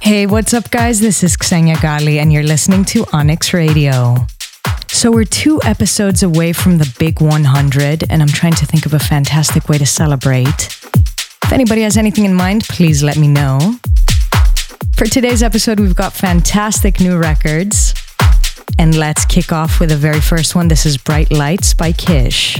Hey, what's up, guys? This is Xenia Ghali, and you're listening to Onyx Radio. So, we're two episodes away from the big 100, and I'm trying to think of a fantastic way to celebrate. If anybody has anything in mind, please let me know. For today's episode, we've got fantastic new records. And let's kick off with the very first one. This is Bright Lights by Kish.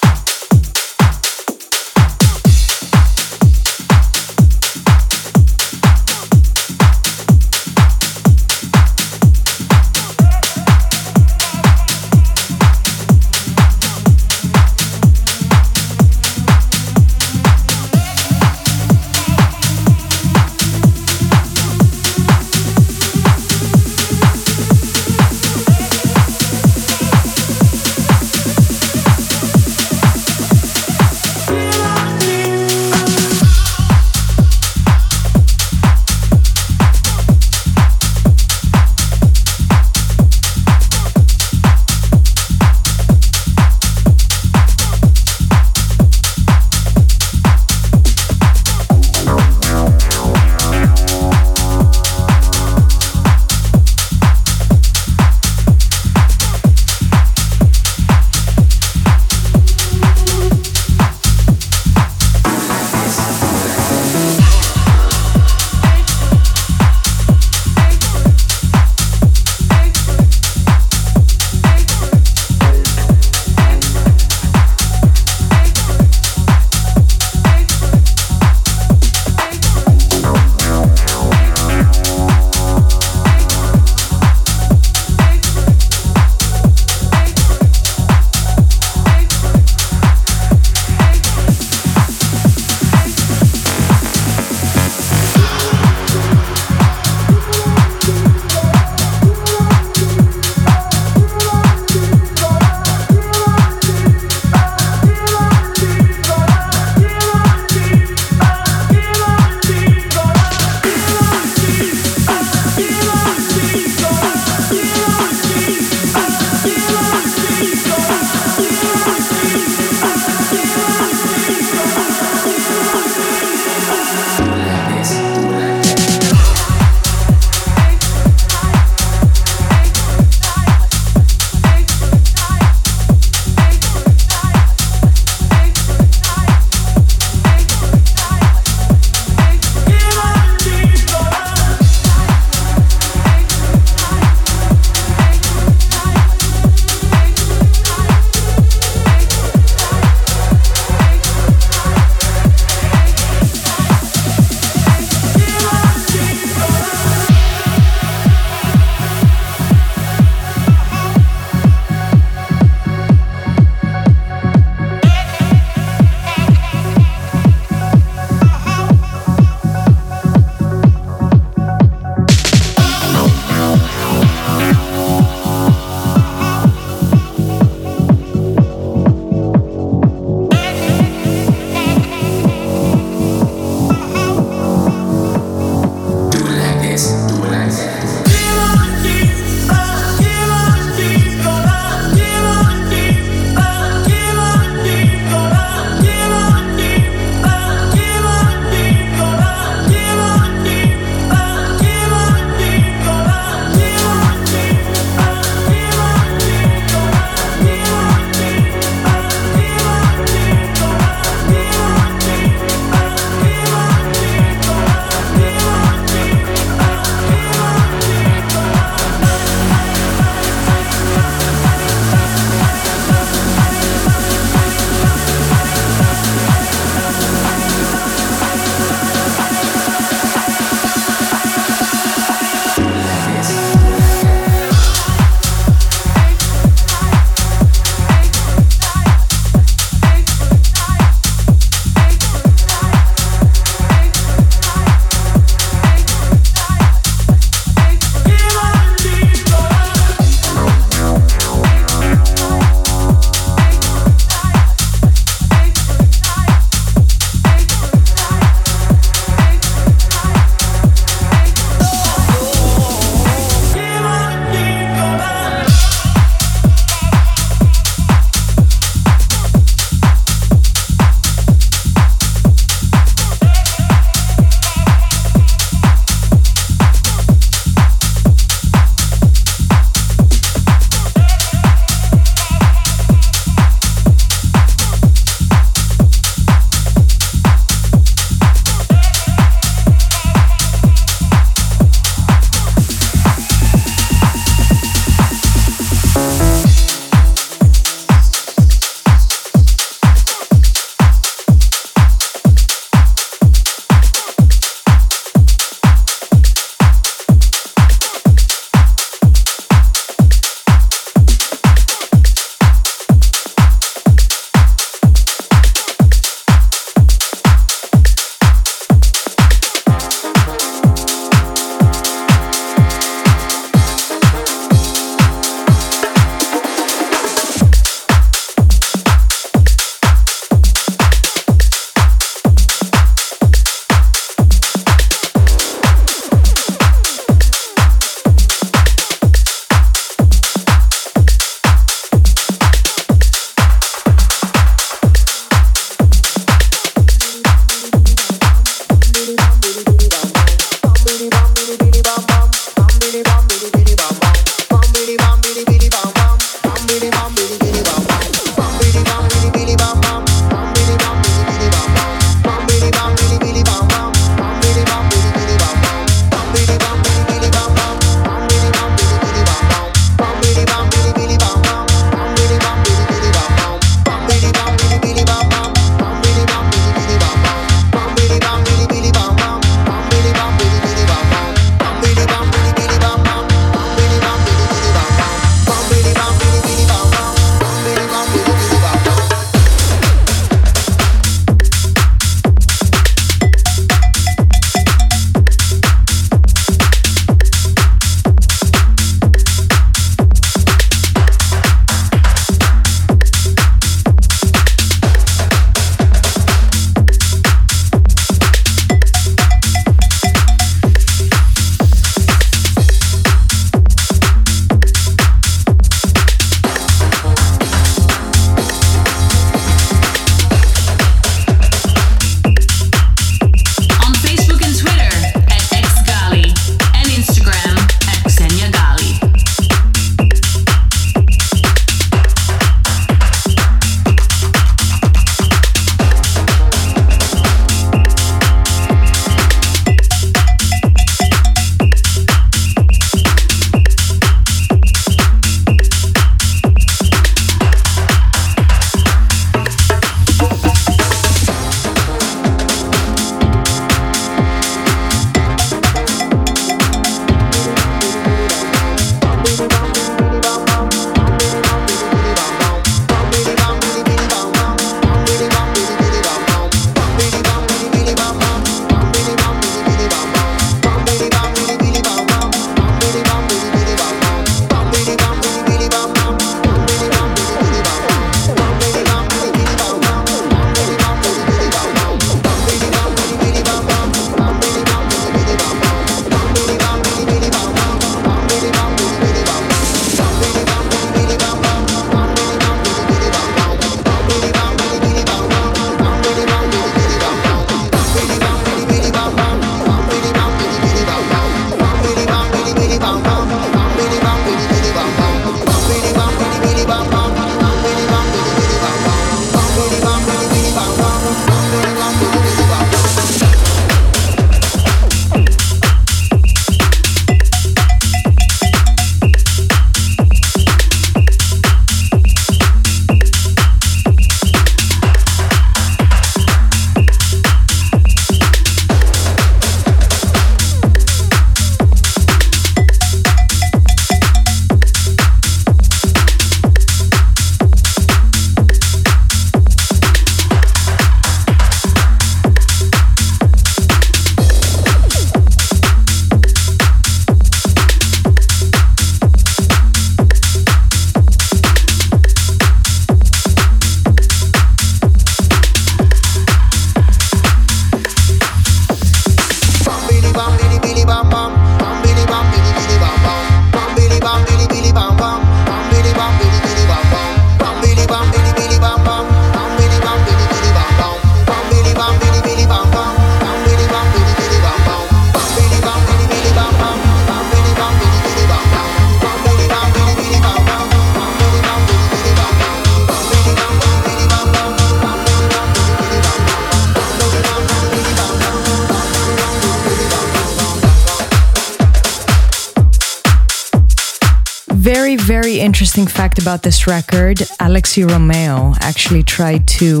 Interesting fact about this record Alexi Romeo actually tried to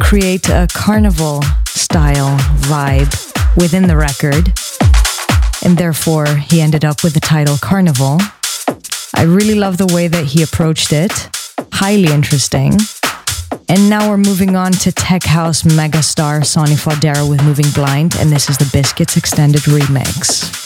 create a carnival style vibe within the record, and therefore he ended up with the title Carnival. I really love the way that he approached it, highly interesting. And now we're moving on to tech house megastar Sonny Fodera with Moving Blind, and this is the Biscits Extended Remix.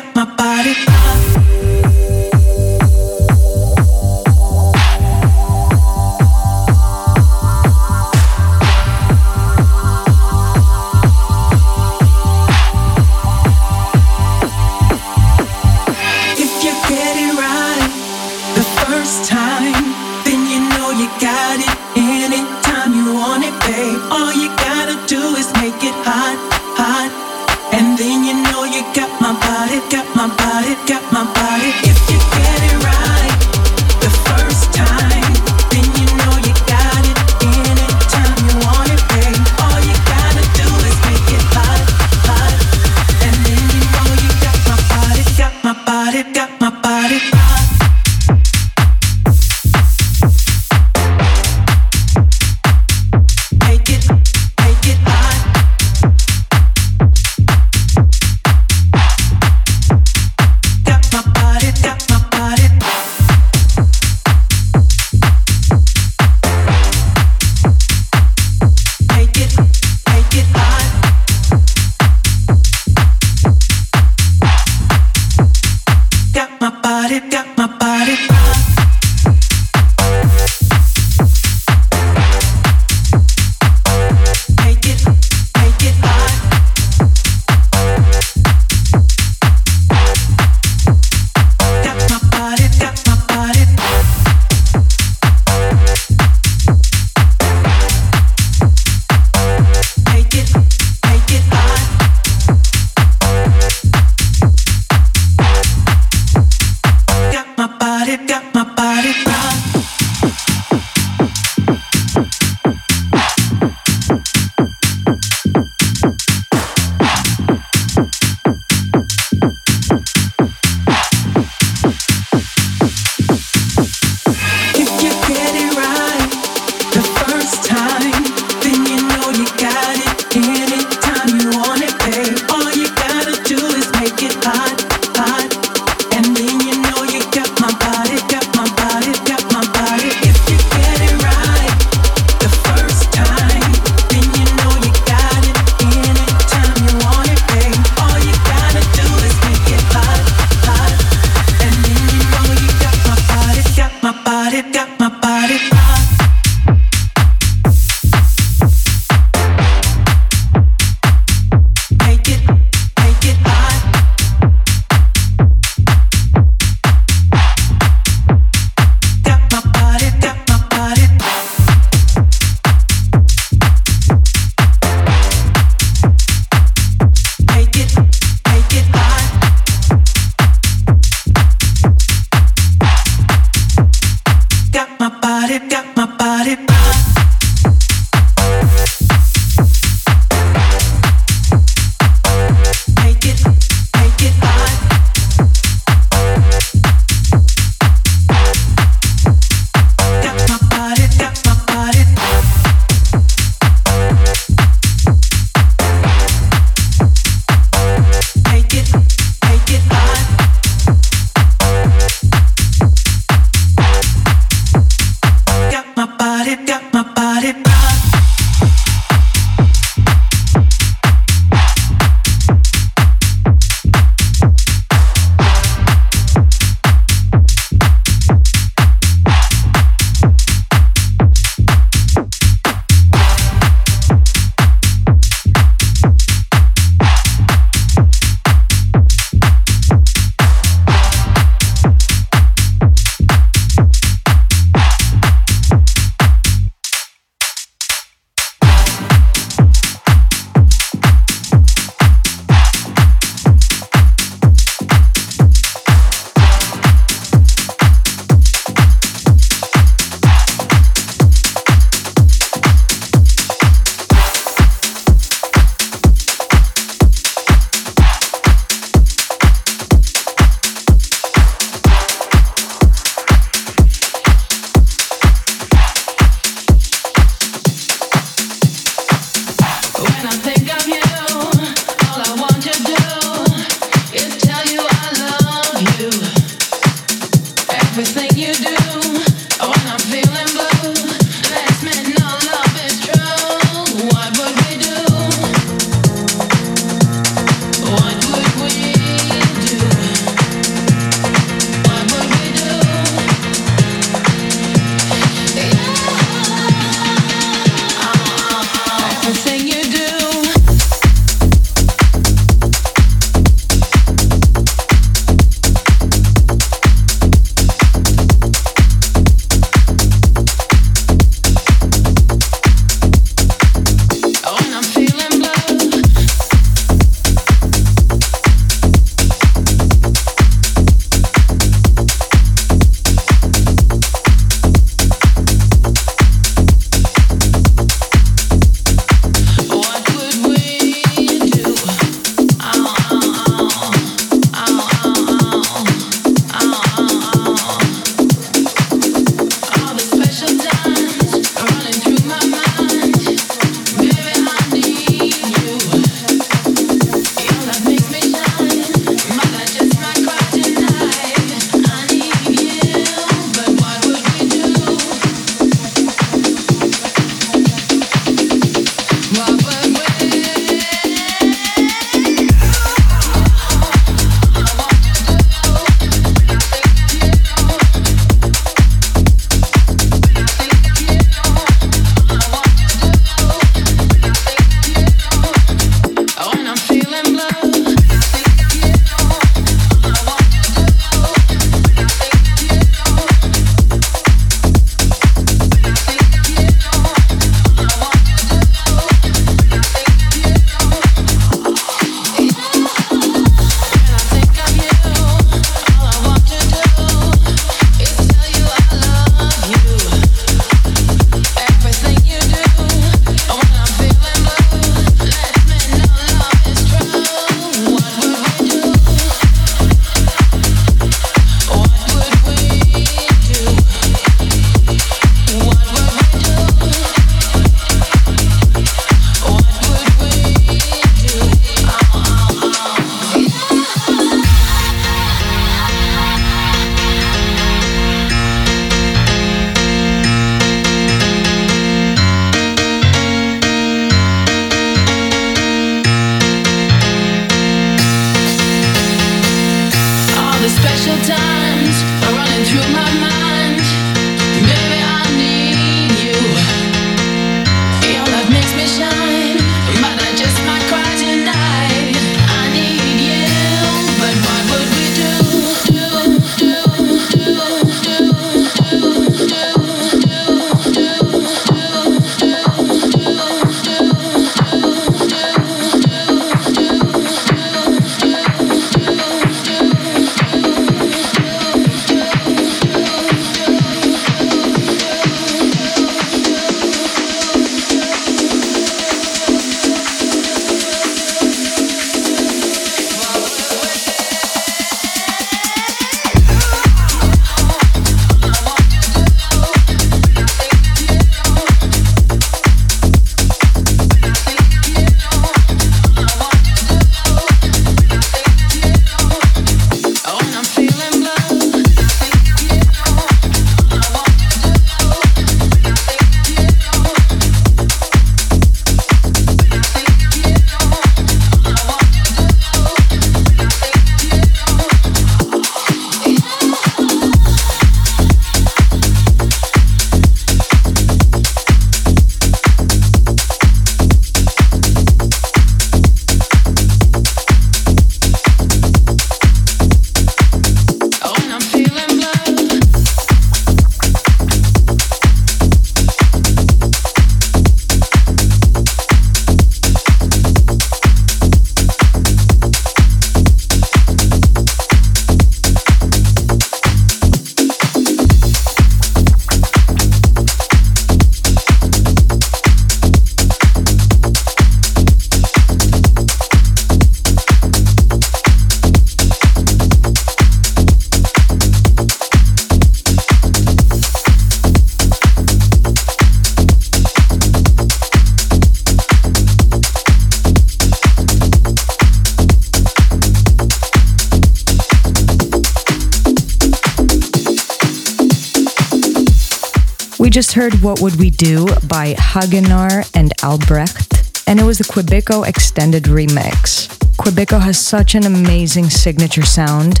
Just heard What Would We Do by Hagenar and Albrecht, and it was the Quebeco extended remix. Quebeco has such an amazing signature sound.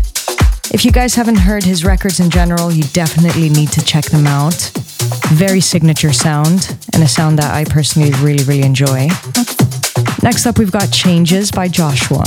If you guys haven't heard his records in general, you definitely need to check them out. Very signature sound, and a sound that I personally really, really enjoy. Next up, we've got Changes by Joshua.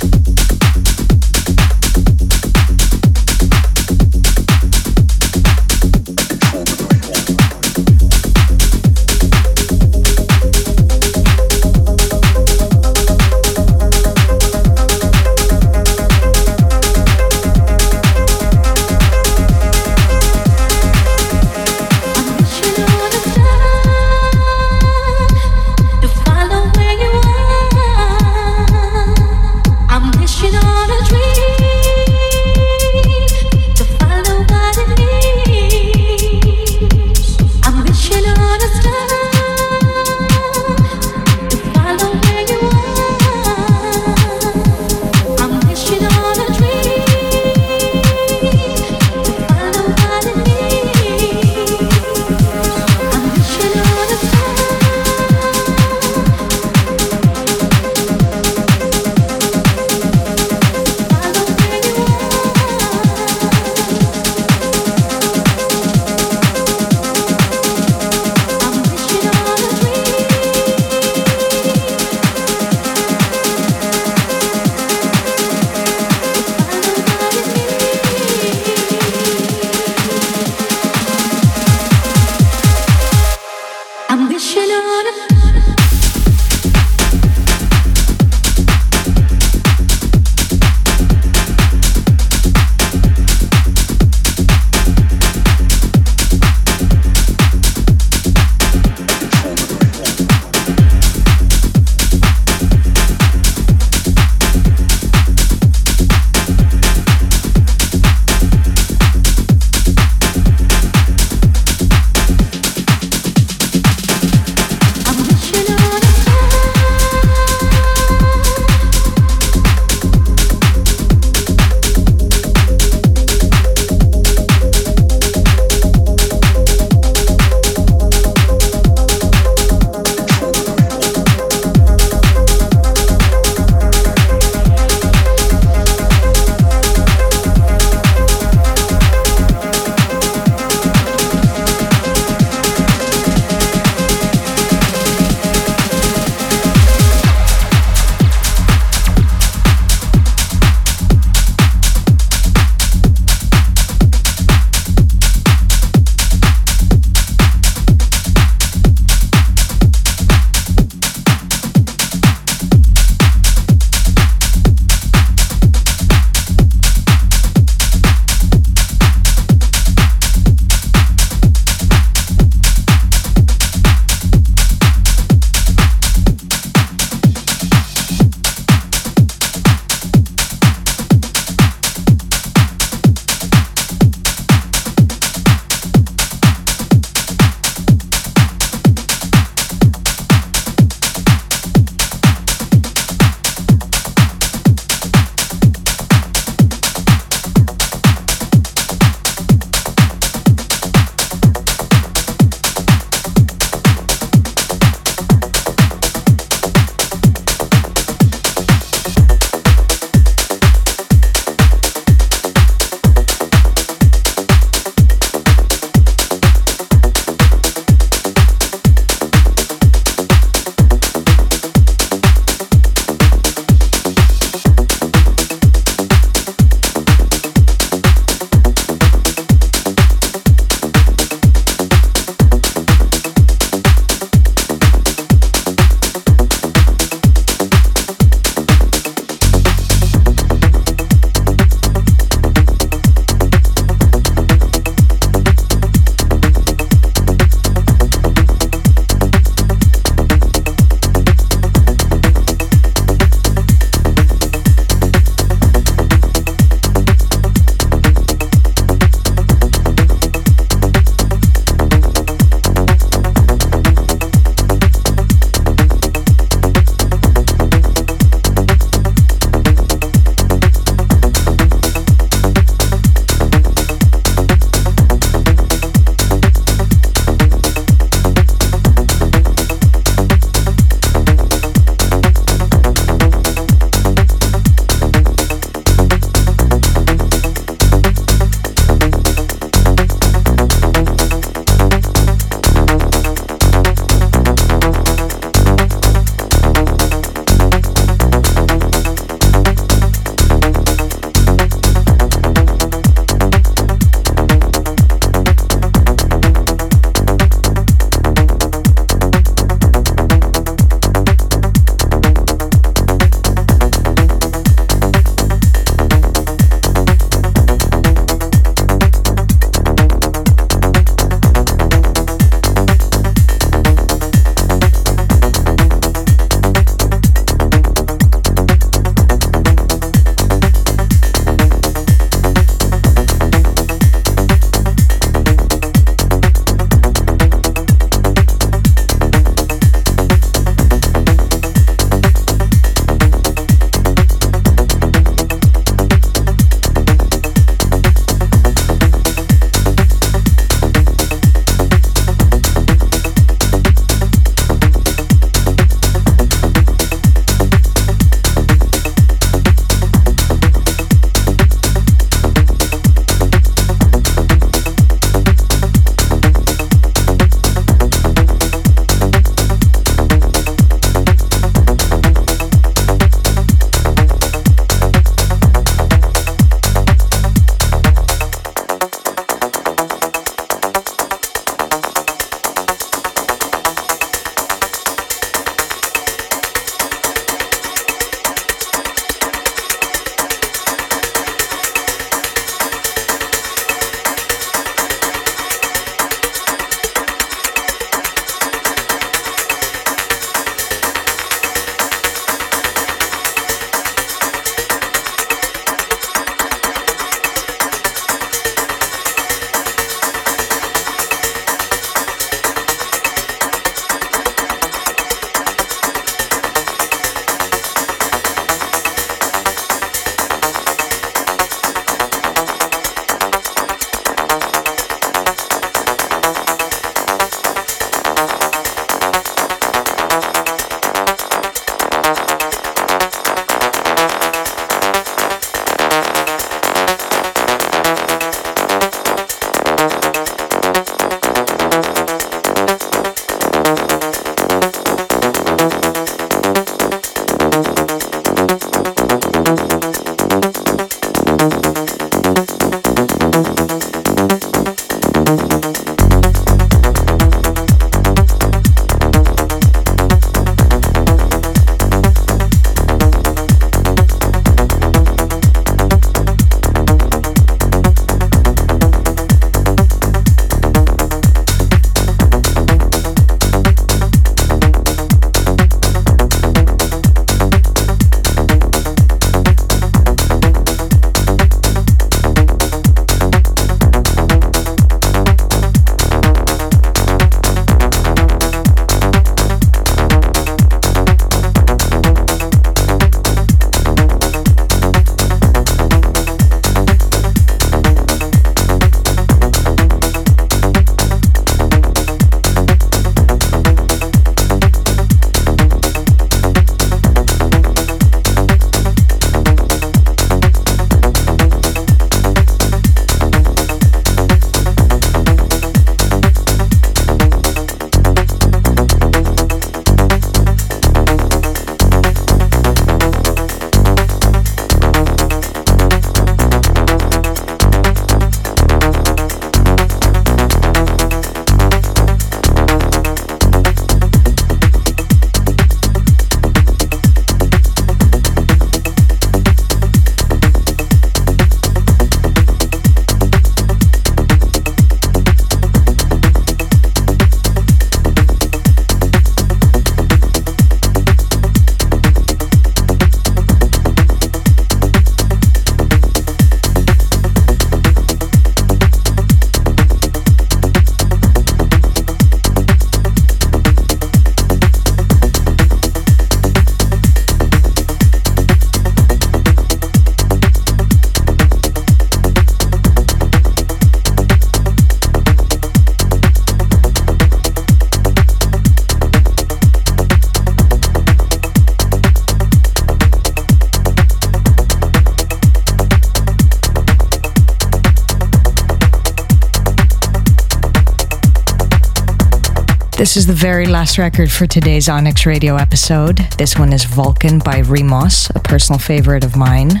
This is the very last record for today's Onyx Radio episode. This one is Vulcan by Remos, a personal favorite of mine.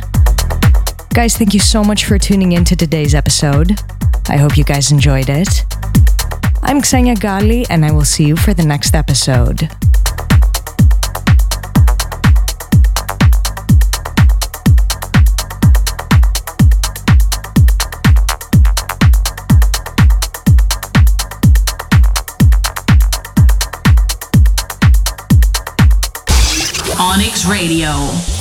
Guys, thank you so much for tuning in to today's episode. I hope you guys enjoyed it. I'm Xenia Ghali, and I will see you for the next episode. Radio.